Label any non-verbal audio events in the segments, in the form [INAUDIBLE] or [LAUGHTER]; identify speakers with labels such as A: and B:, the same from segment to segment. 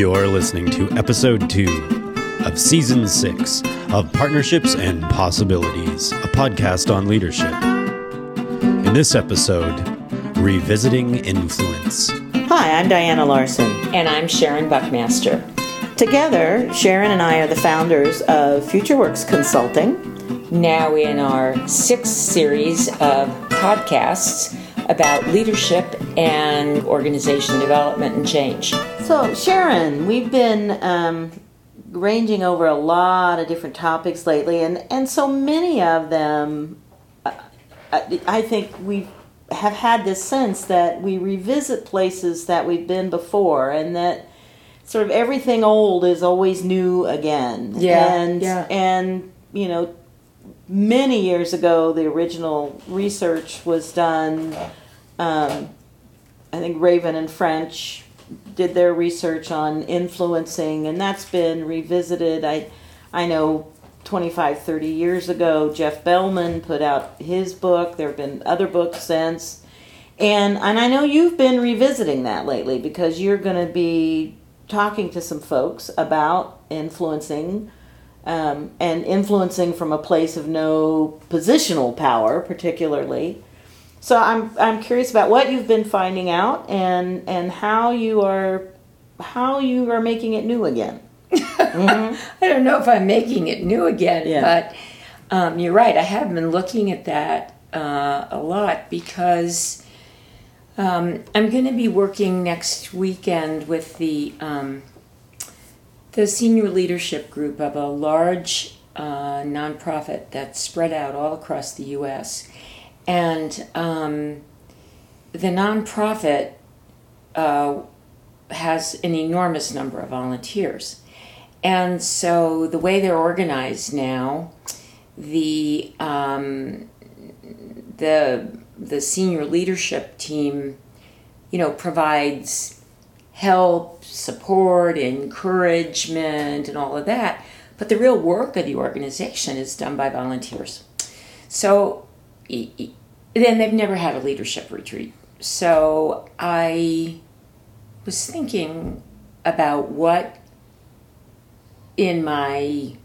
A: You're listening to episode two of season six of Partnerships and Possibilities, a podcast on leadership. In this episode, Revisiting Influence.
B: Hi, I'm Diana Larsen.
C: And I'm Sharon Buckmaster.
B: Together, Sharon and I are the founders of FutureWorks Consulting.
C: Now, in our sixth series of podcasts about leadership and organization development and change.
B: So, Sharon, we've been um, ranging over a lot of different topics lately, and, and so many of them, uh, I, I think we have had this sense that we revisit places that we've been before, and that sort of everything old is always new again.
C: Yeah,
B: and
C: yeah.
B: and you know, many years ago, the original research was done. Um, I think Raven and French did their research on influencing, and that's been revisited. I, I know 25, 30 years ago, Jeff Bellman put out his book. There have been other books since. And, and I know you've been revisiting that lately because you're going to be talking to some folks about influencing um, and influencing from a place of no positional power, particularly. So I'm I'm curious about what you've been finding out and and how you are how you are making it new again. [LAUGHS]
C: I don't know if I'm making it new again,
B: Yeah.
C: but um, you're right. I have been looking at that uh, a lot because um, I'm going to be working next weekend with the um, the senior leadership group of a large uh, nonprofit that's spread out all across the U.S. And um, the nonprofit uh, has an enormous number of volunteers. And so the way they're organized now, the um, the the senior leadership team, you know, provides help, support, encouragement, and all of that. But the real work of the organization is done by volunteers. So, then they've never had a leadership retreat. So I was thinking about what in my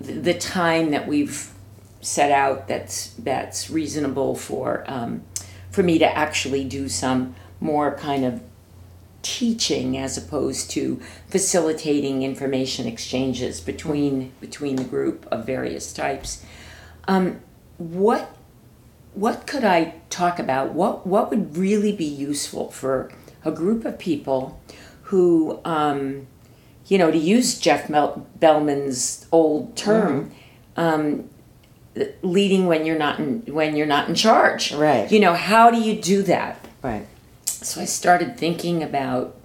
C: the time that we've set out that's that's reasonable for um, for me to actually do some more kind of teaching as opposed to facilitating information exchanges between between the group of various types. Um, what what could I talk about? What what would really be useful for a group of people who, um, you know, to use Jeff Mel- Bellman's old term, um, leading when you're not in, when you're not in charge.
B: Right.
C: You know, how do you do that?
B: Right.
C: So I started thinking about,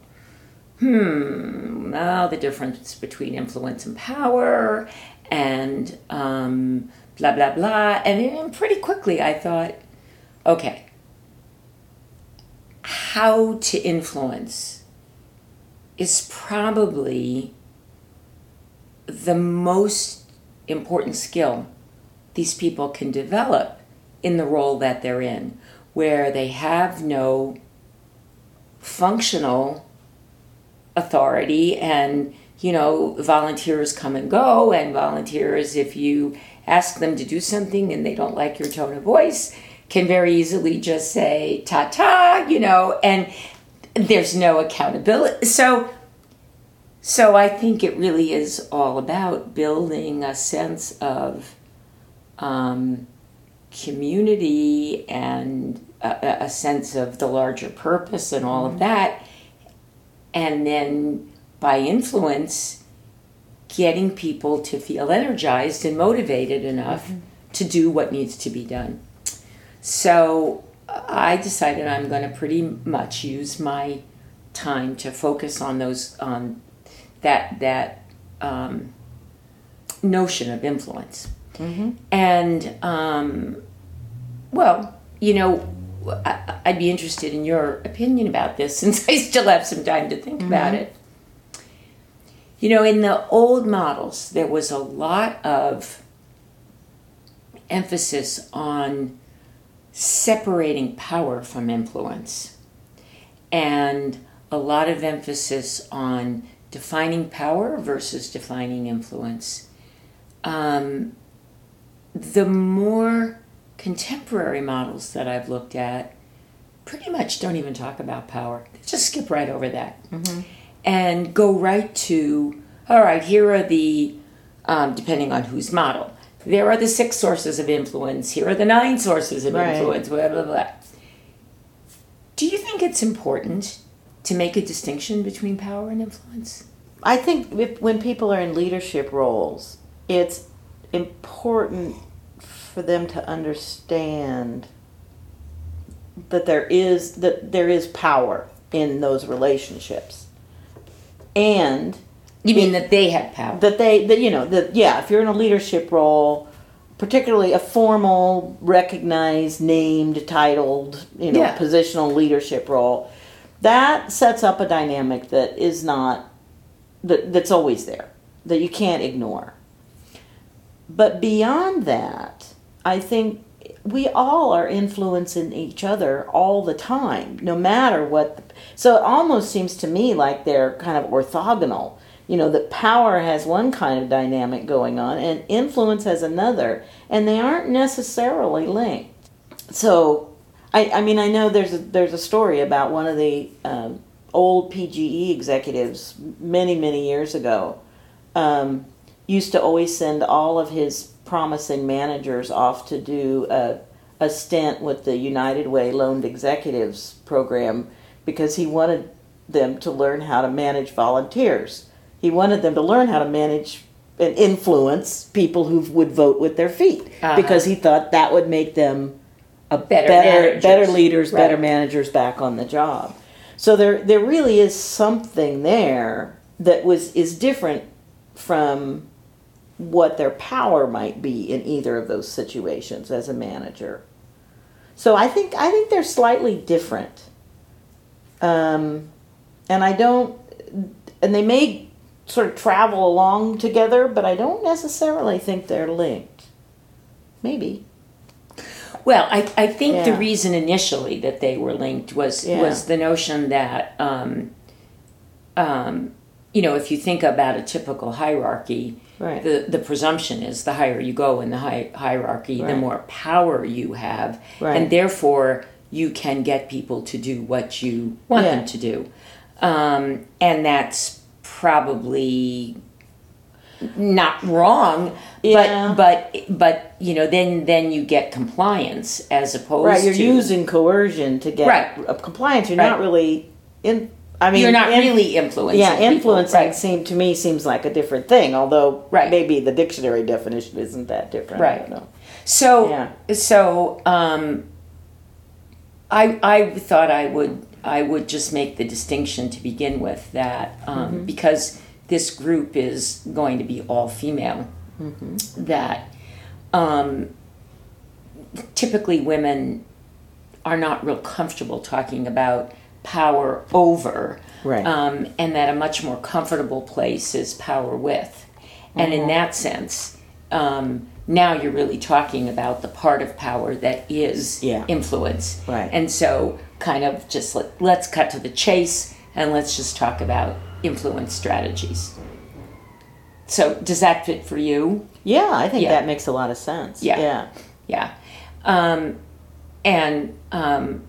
C: hmm, well, the difference between influence and power, and um, blah blah blah. And then pretty quickly, I thought, okay, how to influence is probably the most important skill these people can develop in the role that they're in, where they have no functional authority and you know volunteers come and go and volunteers if you ask them to do something and they don't like your tone of voice can very easily just say ta ta you know and there's no accountability so so i think it really is all about building a sense of um, community and a, a sense of the larger purpose and all of that. And then by influence, getting people to feel energized and motivated enough to do what needs to be done. So I decided I'm going to pretty much use my time to focus on those on that that um, notion of influence. And um, well, you know, I, I'd be interested in your opinion about this [LAUGHS] since I still have some time to think about it. You know, in the old models, there was a lot of emphasis on separating power from influence and a lot of emphasis on defining power versus defining influence. Um, the more contemporary models that I've looked at pretty much don't even talk about power. They just skip right over that and go right to all right, here are the, um, depending on whose model, there are the six sources of influence, here are the nine sources of
B: Right.
C: influence, blah, blah, blah. Do you think it's important to make a distinction between power and influence?
B: I think if, when people are in leadership roles, it's important for them to understand that there is that there is power in those relationships, and
C: You mean that they have power?
B: that they that you know that yeah, if you're in a leadership role, particularly a formal, recognized, named, titled, you know,
C: Yeah.
B: positional leadership role, that sets up a dynamic that is not that that's always there that you can't ignore. But beyond that, I think we all are influencing each other all the time, no matter what. The, so it almost seems to me like they're kind of orthogonal. You know, that power has one kind of dynamic going on and influence has another, and they aren't necessarily linked. So, I, I mean, I know there's a, there's a story about one of the um, old PGE executives many, many years ago um, used to always send all of his promising managers off to do a, a stint with the United Way Loaned Executives program because he wanted them to learn how to manage volunteers. He wanted them to learn how to manage and influence people who would vote with their feet
C: Uh-huh.
B: because he thought that would make them a
C: Better
B: better better leaders, better managers back on the job. So there there really is something there that was is different from what their power might be in either of those situations as a manager. So I think I think they're slightly different. Um, and I don't and they may sort of travel along together, but I don't necessarily think they're linked. Maybe.
C: Well, I, I think the reason initially that they were linked was
B: Yeah.
C: was the notion that um, um, you know if you think about a typical hierarchy,
B: Right.
C: the the presumption is the higher you go in the hi- hierarchy, the more power you have,
B: Right.
C: and therefore you can get people to do what you want
B: Yeah.
C: them to do, um, and that's probably not wrong
B: Yeah.
C: but but but you know then then you get compliance as opposed to
B: Right, you're
C: to
B: using coercion to get
C: Right.
B: compliance. You're
C: Right.
B: not really in. I mean,
C: you're not
B: in-
C: really influencing
B: Yeah,
C: people,
B: influencing
C: right.
B: seem to me seems like a different thing. Although
C: Right.
B: maybe the dictionary definition isn't that different.
C: Right. So
B: Yeah.
C: so um, I I thought I would I would just make the distinction to begin with that um,
B: Mm-hmm.
C: because this group is going to be all female
B: Mm-hmm.
C: that um, typically women are not real comfortable talking about power over
B: Right.
C: um, and that a much more comfortable place is power with and
B: Mm-hmm.
C: in that sense um, now you're really talking about the part of power that is
B: Yeah.
C: influence
B: Right.
C: and so kind of just let, let's cut to the chase and let's just talk about influence strategies so does that fit for you
B: Yeah, I think
C: Yeah.
B: that makes a lot of sense.
C: Yeah.
B: Yeah.
C: yeah. Um, and um,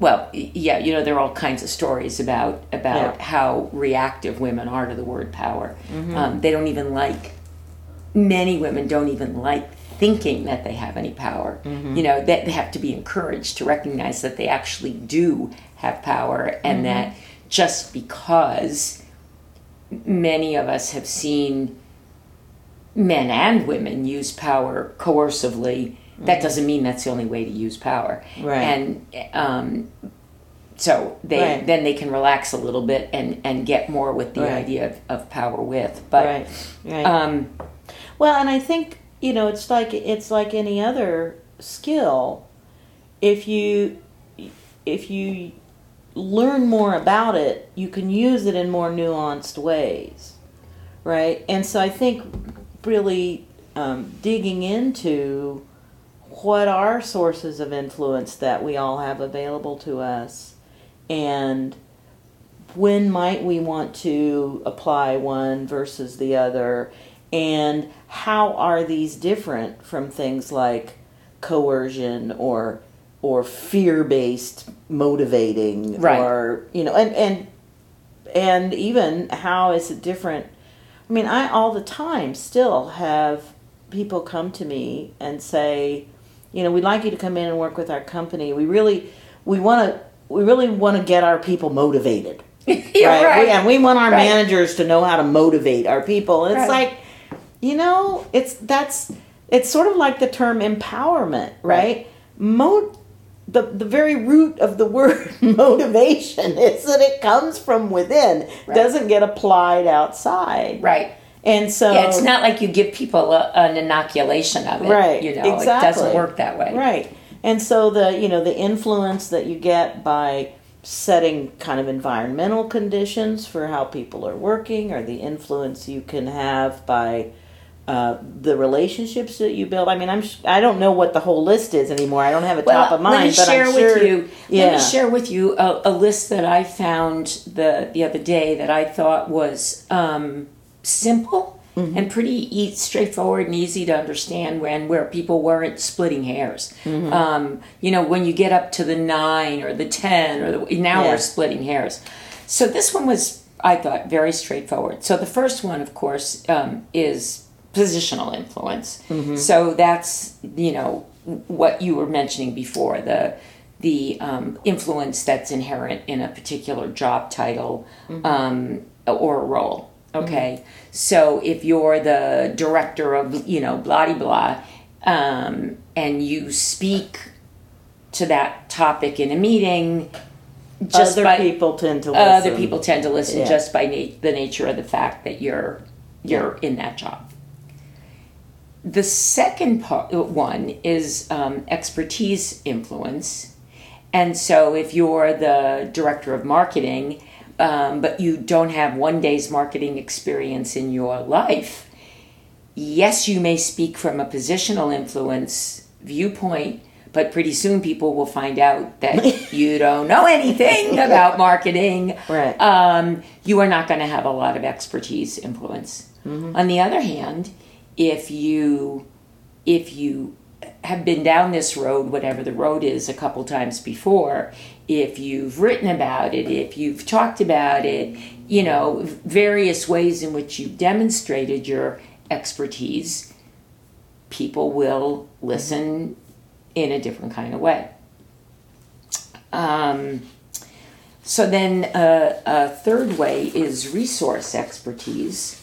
C: well, yeah, you know, there are all kinds of stories about about
B: Yeah.
C: how reactive women are to the word power.
B: Mm-hmm.
C: Um, they don't even like. Many women don't even like thinking that they have any power.
B: Mm-hmm.
C: You know, that they have to be encouraged to recognize that they actually do have power, and
B: Mm-hmm.
C: that just because many of us have seen men and women use power coercively, that doesn't mean that's the only way to use power.
B: Right.
C: And um, so they
B: Right.
C: then they can relax a little bit and, and get more with the
B: Right.
C: idea of, of power with. But
B: Right. Right.
C: um,
B: Well, and I think you know it's like it's like any other skill. If you if you learn more about it, you can use it in more nuanced ways, right? And so I think really um, digging into what are sources of influence that we all have available to us, and when might we want to apply one versus the other? And how are these different from things like coercion or or fear-based motivating
C: Right.
B: or you know and and and even how is it different? I mean i all the time still have people come to me and say you know we'd like you to come in and work with our company we really we want to we really want to get our people motivated [LAUGHS]
C: Yeah, right.
B: We- and we want our
C: Right.
B: managers to know how to motivate our people and it's
C: Right.
B: like you know it's that's it's sort of like the term empowerment right, Mo- the, the very root of the [LAUGHS] word motivation is that it comes from within
C: Right.
B: doesn't get applied outside
C: Right.
B: And so
C: Yeah, it's not like you give people a, an inoculation of it.
B: Right,
C: You know, it doesn't work that way.
B: Right. And so the you know the influence that you get by setting kind of environmental conditions for how people are working, or the influence you can have by uh, the relationships that you build. I mean, I'm I don't know what the whole list is anymore. I don't have it
C: Well,
B: top of mind.
C: let me share
B: I'm
C: with
B: sure,
C: you.
B: Yeah.
C: Let me share with you a, a list that I found the the other day that I thought was um, simple
B: Mm-hmm.
C: and pretty e- straightforward and easy to understand. When where people weren't splitting hairs.
B: Mm-hmm.
C: Um, you know, when you get up to the nine or the ten or the now
B: Yeah.
C: we're splitting hairs. So this one was, I thought, very straightforward. So the first one, of course, um, is positional influence. So that's you know what you were mentioning before the the um, influence that's inherent in a particular job title um, or role. Okay, so if you're the director of you know blah blah, um, and you speak to that topic in a meeting, just
B: other
C: by
B: people tend to listen.
C: other people tend to listen
B: Yeah.
C: just by na- the nature of the fact that you're you're in that job. The second part, one is um, expertise influence, and so if you're the director of marketing, um, but you don't have one day's marketing experience in your life, yes, you may speak from a positional influence viewpoint, but pretty soon people will find out that [LAUGHS] you don't know anything about marketing.
B: Right.
C: Um, you are not going to have a lot of expertise influence. On the other hand, if you if you have been down this road, whatever the road is, a couple times before, if you've written about it, if you've talked about it, you know, various ways in which you've demonstrated your expertise, people will listen in a different kind of way. Um, so then uh, a third way is resource expertise,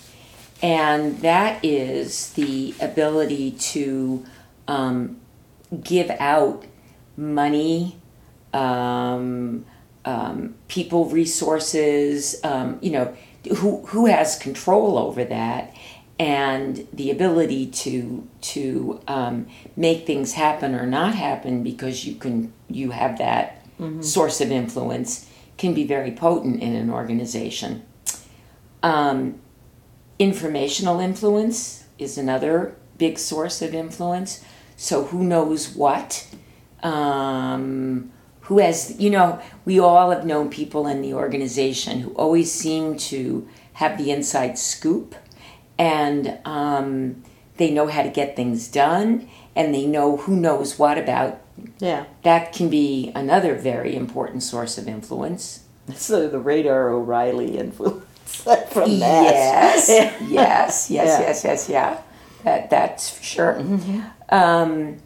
C: and that is the ability to um, give out money, um, um, people, resources. Um, you know, who who has control over that, and the ability to to um, make things happen or not happen because you can you have that source of influence can be very potent in an organization. Um, informational influence is another big source of influence. So who knows what? Um, who has you know we all have known people in the organization who always seem to have the inside scoop and um, they know how to get things done and they know who knows what about
B: Yeah.
C: that can be another very important source of influence
B: So the radar O'Reilly influence [LAUGHS] from that.
C: Yes, yes, [LAUGHS] yes, yes, yes, yeah. That that's for sure. Um,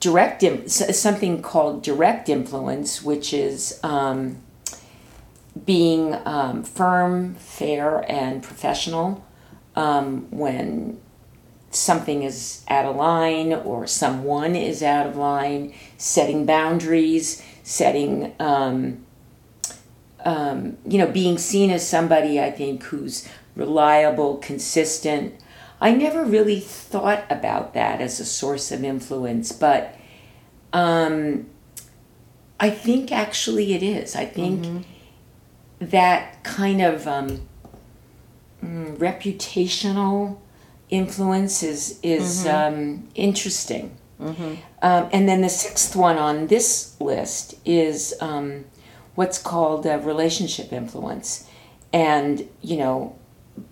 C: direct im- something called direct influence, which is um, being um, firm, fair, and professional um, when something is out of line or someone is out of line, setting boundaries, setting. Um, um, you know, being seen as somebody I think who's reliable, consistent. I never really thought about that as a source of influence, but um, I think actually it is. I think that kind of um, mm, reputational influence is is um, interesting. Um, and then the sixth one on this list is um, what's called a relationship influence. And, you know,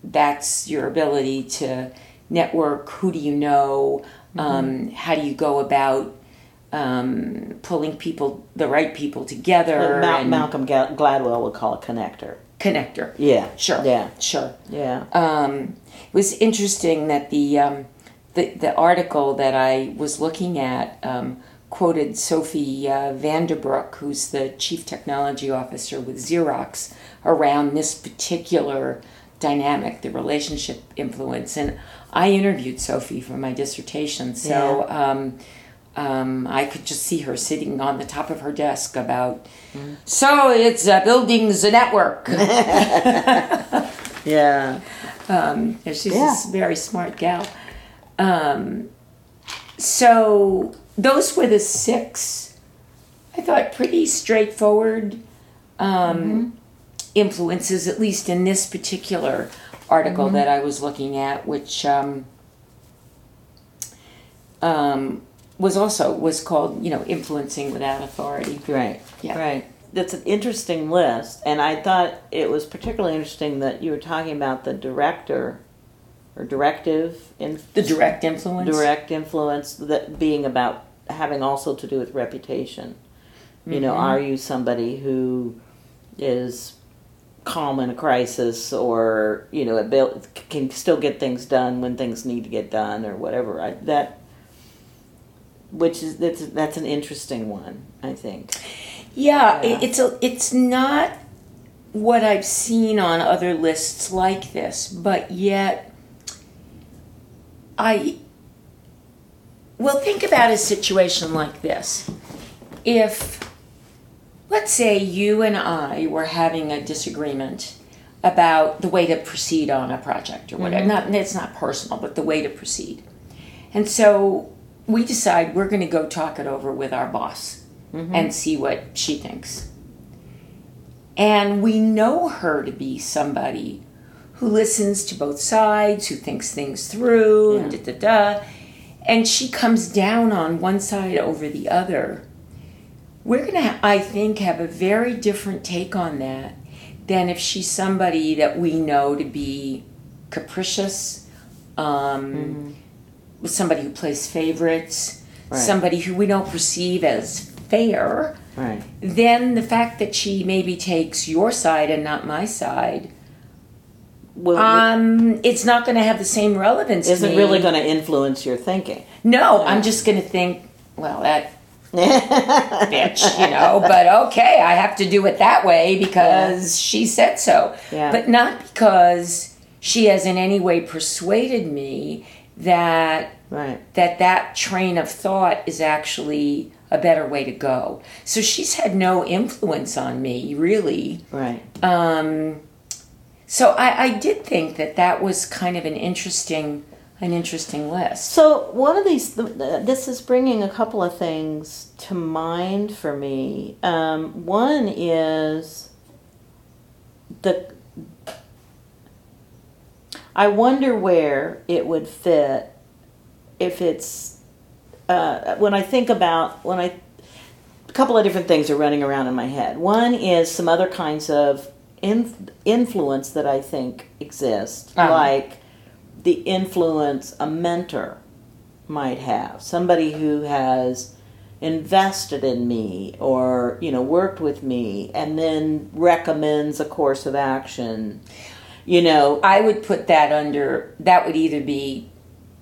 C: that's your ability to network who do you know, um, how do you go about um, pulling people, the right people together.
B: Mal- Malcolm Gladwell would call it connector.
C: connector.
B: Yeah.
C: Sure.
B: Yeah.
C: Sure.
B: Yeah.
C: Um, it was interesting that the, um, the the article that I was looking at um, quoted Sophie uh, Vandebroek, who's the chief technology officer with Xerox, around this particular dynamic, the relationship influence. And I interviewed Sophie for my dissertation, so. Um, um, I could just see her sitting on the top of her desk about, so it's uh, buildings a network. [LAUGHS] [LAUGHS]
B: yeah.
C: Um, and she's
B: Yeah.
C: this very smart gal. Um, so those were the six. I thought pretty straightforward um, influences, at least in this particular article that I was looking at, which um, um, was also was called you know influencing without authority.
B: Right.
C: Yeah.
B: Right. That's an interesting list, and I thought it was particularly interesting that you were talking about the director or directive in
C: The direct influence.
B: direct influence that being about having also to do with reputation. You know,
C: Mm-hmm.
B: are you somebody who is calm in a crisis, or you know, abil- can still get things done when things need to get done, or whatever? I, that, which is that's that's an interesting one, I think.
C: Yeah,
B: Yeah.
C: it- it's a, it's not what I've seen on other lists like this, but yet I well think about a situation like this. If let's say you and I were having a disagreement about the way to proceed on a project or whatever. Mm-hmm. Not it's not personal, but the way to proceed. And so we decide we're going to go talk it over with our boss mm-hmm. and see what she thinks. And we know her to be somebody who listens to both sides, who thinks things through, and da da da. And she comes down on one side over the other. We're going to, I think, have a very different take on that than if she's somebody that we know to be capricious, um, somebody who plays favorites,
B: Right.
C: somebody who we don't perceive as fair,
B: Right.
C: then the fact that she maybe takes your side and not my side,
B: Well,
C: um, it's not going to have the same relevance. to
B: isn't really going to influence your thinking.
C: No, I'm just going to think, well, that bitch, you [LAUGHS] know, but okay, I have to do it that way because she said so.
B: Yeah.
C: But not because she has in any way persuaded me that
B: Right.
C: that that train of thought is actually a better way to go. So she's had no influence on me, really.
B: Right.
C: Um, so I, I did think that that was kind of an interesting, an interesting list.
B: So one of these, th- th- this is bringing a couple of things to mind for me. Um, one is the. I wonder where it would fit if it's uh, when I think about when I a couple of different things are running around in my head. One is some other kinds of in, influence that I think exist,
C: Uh-huh.
B: like the influence a mentor might have, somebody who has invested in me or you know worked with me and then recommends a course of action. You know,
C: I would put that under that would either be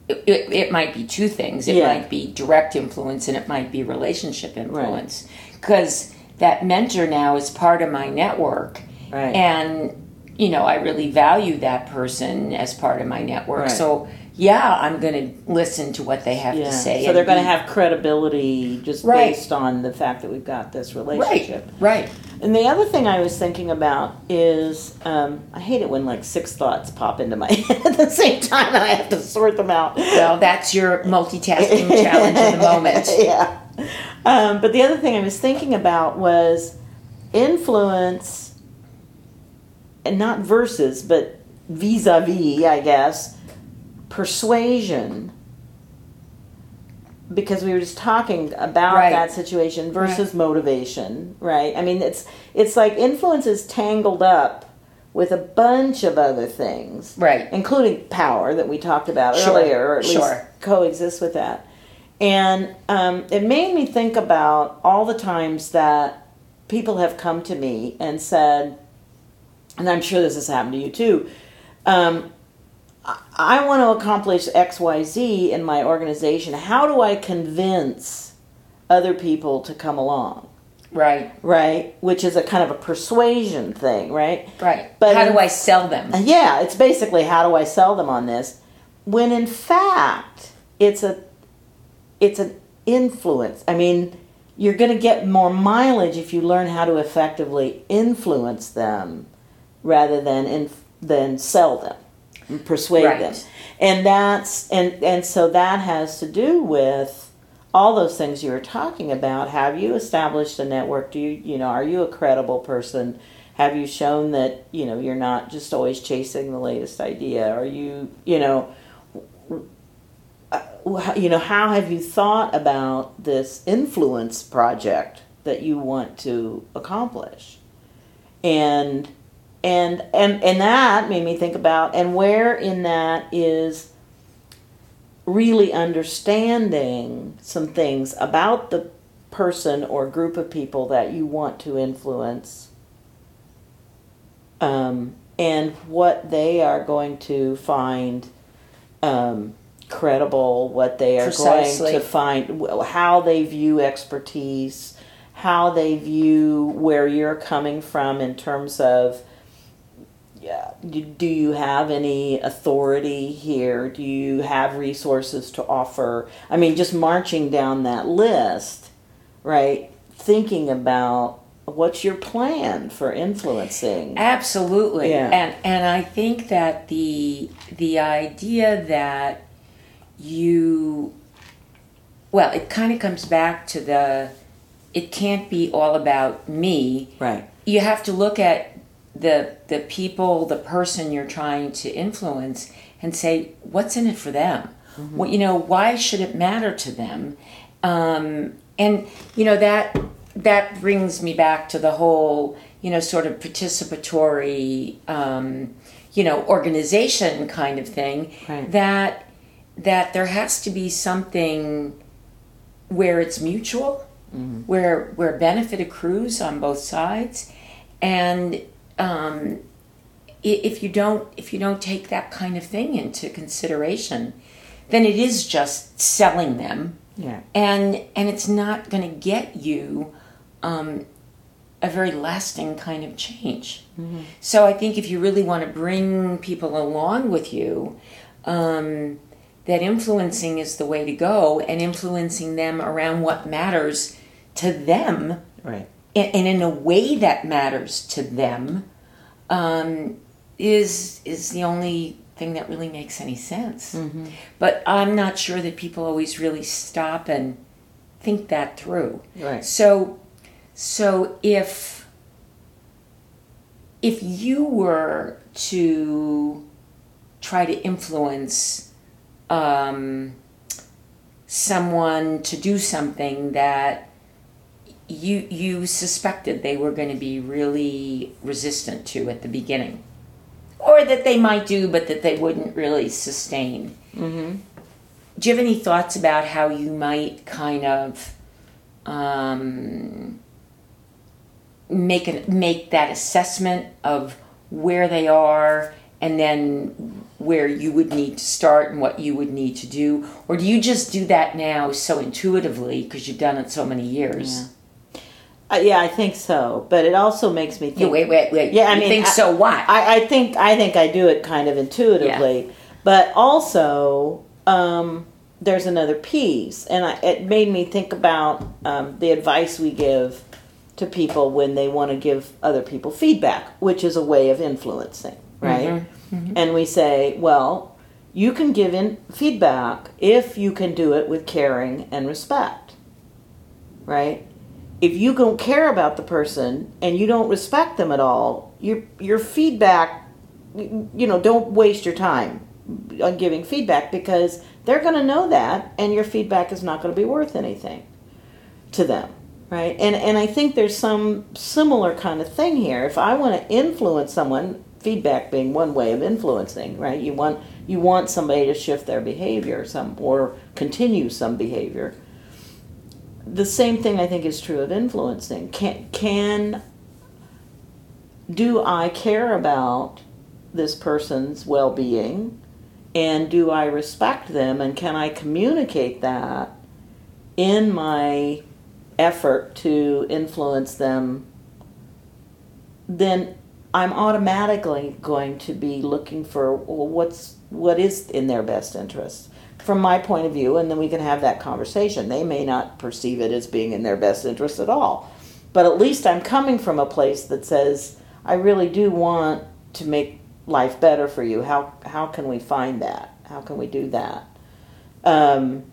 C: it, it, it might be two things. It
B: Yeah.
C: might be direct influence and it might be relationship influence. Because that mentor now is part of my network.
B: Right.
C: And you know, I really value that person as part of my network.
B: Right.
C: So yeah, I'm gonna listen to what they have
B: yeah.
C: to say.
B: So they're going to have credibility just
C: Right.
B: based on the fact that we've got this relationship.
C: right. right.
B: And the other thing I was thinking about is um, I hate it when like six thoughts pop into my [LAUGHS] head at the same time and I have to sort them out.
C: Well, that's your multitasking [LAUGHS] challenge of the moment. [LAUGHS]
B: yeah. Um, but the other thing I was thinking about was influence, and not versus, but vis a vis, I guess, persuasion because we were just talking about
C: Right.
B: that situation versus motivation, right? I mean, it's it's like influence is tangled up with a bunch of other things,
C: Right.
B: including power that we talked about
C: Sure,
B: earlier, or at least
C: sure.
B: coexist with that. And um, it made me think about all the times that people have come to me and said, and I'm sure this has happened to you too. Um, I- I want to accomplish X, Y, Z in my organization. How do I convince other people to come along?
C: Right.
B: Right, which is a kind of a persuasion thing, right?
C: Right.
B: But
C: how do I sell them?
B: Uh, Yeah, it's basically how do I sell them on this? When in fact, it's a it's an influence. I mean, you're going to get more mileage if you learn how to effectively influence them rather than in, than sell them and persuade
C: Right.
B: them. And that's and and so that has to do with all those things you were talking about. Have you established a network? Do you you know, are you a credible person? Have you shown that, you know, you're not just always chasing the latest idea? Are you, you know, uh, you know, how have you thought about this influence project that you want to accomplish? And and and and that made me think about and where in that is really understanding some things about the person or group of people that you want to influence um, and what they are going to find um, credible, what they are
C: Precisely.
B: going to find, how they view expertise, how they view where you're coming from in terms of. Do you have any authority here? Do you have resources to offer? I mean, just marching down that list, right? Thinking about what's your plan for influencing.
C: Absolutely.
B: Yeah.
C: And and I think that the the idea that you well, it kind of comes back to the it can't be all about me.
B: Right.
C: You have to look at the the people, the person you're trying to influence and say what's in it for them. What you know, why should it matter to them? Um, and you know that that brings me back to the whole you know sort of participatory um, you know organization kind of thing
B: Right.
C: that that there has to be something where it's mutual where where benefit accrues on both sides and um, if you don't if you don't take that kind of thing into consideration then it is just selling them
B: Yeah.
C: and and it's not going to get you um, a very lasting kind of change. So I think if you really want to bring people along with you, um, that influencing is the way to go, and influencing them around what matters to them,
B: Right.
C: And, in a way that matters to them, um, is is the only thing that really makes any sense. But I'm not sure that people always really stop and think that through.
B: Right.
C: So, so if if you were to try to influence um, someone to do something that you you suspected they were going to be really resistant to at the beginning, or that they might do but that they wouldn't really sustain.
B: Mm-hmm.
C: Do you have any thoughts about how you might kind of um, make an, make that assessment of where they are and then where you would need to start and what you would need to do or do you just do that now so intuitively because you've done it so many years
B: Uh, yeah, I think so. But it also makes me think.
C: yeah, wait wait wait
B: Yeah, I
C: You
B: mean,
C: think
B: I-
C: so what
B: I, I think I think I do it kind of intuitively, but also um, there's another piece, and I, it made me think about um, the advice we give to people when they want to give other people feedback, which is a way of influencing, right? And we say, well, you can give in feedback if you can do it with caring and respect, right? If you don't care about the person and you don't respect them at all, your your feedback, you know, don't waste your time on giving feedback because they're going to know that and your feedback is not going to be worth anything to them right? And and i think there's some similar kind of thing here. If i want to influence someone feedback being one way of influencing right? You want you want somebody to shift their behavior some or continue some behavior the same thing i think is true of influencing. Can can do i care about this person's well-being? And do i respect them? And can i communicate that in my effort to influence them, then I'm automatically going to be looking for well, what's what is in their best interest from my point of view, and then we can have that conversation. They may not perceive it as being in their best interest at all, but at least I'm coming from a place that says I really do want to make life better for you. How how can we find that? How can we do that? Um,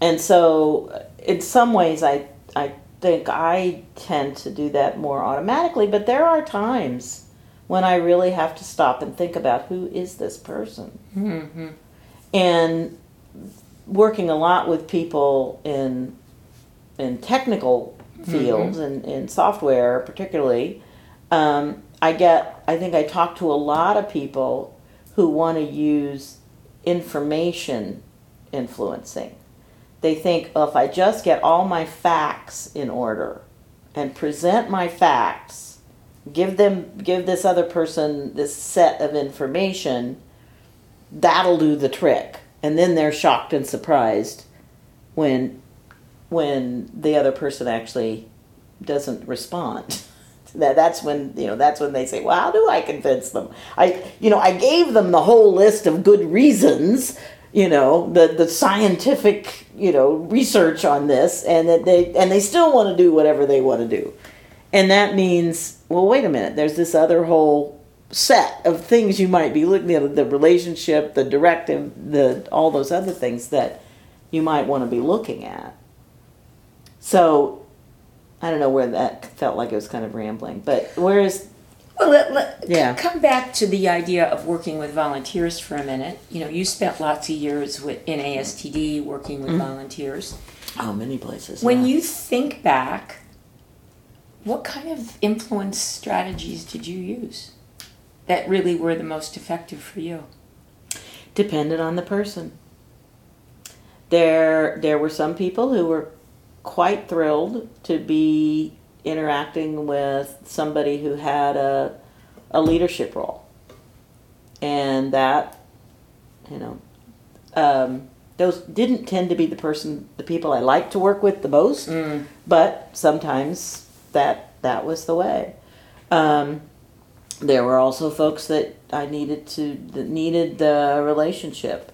B: and so in some ways I I think I tend to do that more automatically, but there are times when I really have to stop and think about who is this person. Mm-hmm. And working a lot with people in in technical fields mm-hmm. and in software particularly, um, I get I think I talk to a lot of people who want to use information influencing they think, oh, if I just get all my facts in order and present my facts, give them give this other person this set of information, that'll do the trick. And then they're shocked and surprised when when the other person actually doesn't respond. [LAUGHS] that that's when you know that's when they say well how do i convince them i you know i gave them the whole list of good reasons you know the the scientific you know research on this and that they and they still want to do whatever they want to do and that means well wait a minute there's this other whole set of things you might be looking at the relationship the directive the all those other things that you might want to be looking at so i don't know where that felt like it was kind of rambling but where is
C: well, let, let, yeah. come back to the idea of working with volunteers for a minute. You know, you spent lots of years with, in ASTD working with mm-hmm. volunteers.
B: Oh, many places.
C: When
B: yeah.
C: you think back, what kind of influence strategies did you use that really were the most effective for you?
B: Depended on the person. There, there were some people who were quite thrilled to be interacting with somebody who had a, a leadership role. And that, you know, um, those didn't tend to be the person, the people I liked to work with the most, mm. but sometimes that that was the way. Um, there were also folks that I needed to that needed the relationship.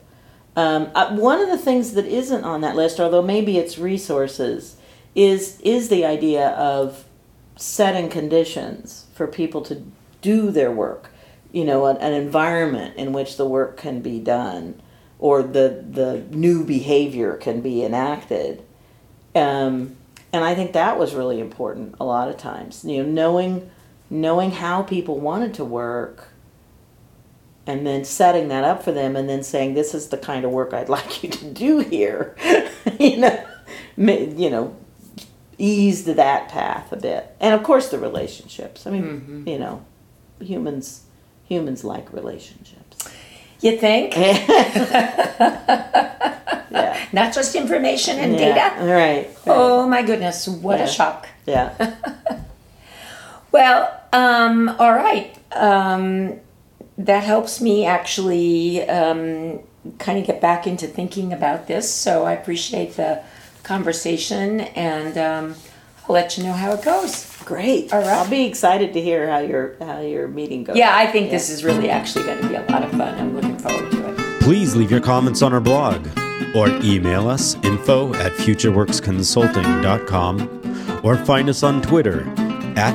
B: Um, uh, one of the things that isn't on that list, although maybe it's resources, is is the idea of setting conditions for people to do their work. You know, an, an environment in which the work can be done, or the the new behavior can be enacted. Um, and I think that was really important a lot of times. You know, knowing knowing how people wanted to work and then setting that up for them and then saying this is the kind of work I'd [LAUGHS] like you to do here [LAUGHS] you know you know eased that path a bit. And of course, the relationships. I mean, mm-hmm. you know, humans humans like relationships.
C: You think? [LAUGHS] yeah. Not just information and yeah.
B: data. Right, right.
C: Oh my goodness! What
B: yeah.
C: a shock.
B: Yeah.
C: well, um, all right. Um, that helps me actually um, kind of get back into thinking about this. So I appreciate the conversation, and um, I'll let you know how it goes.
B: Great. All right. I'll be excited to hear how your how your meeting goes.
C: Yeah, I think yeah. this is really actually going to be a lot of fun. I'm looking forward to it.
A: Please leave your comments on our blog or email us info at futureworksconsulting.com or find us on Twitter at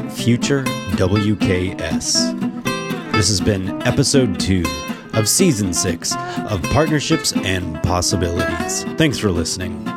A: FutureWKS. This has been episode two of season six of Partnerships and Possibilities. Thanks for listening.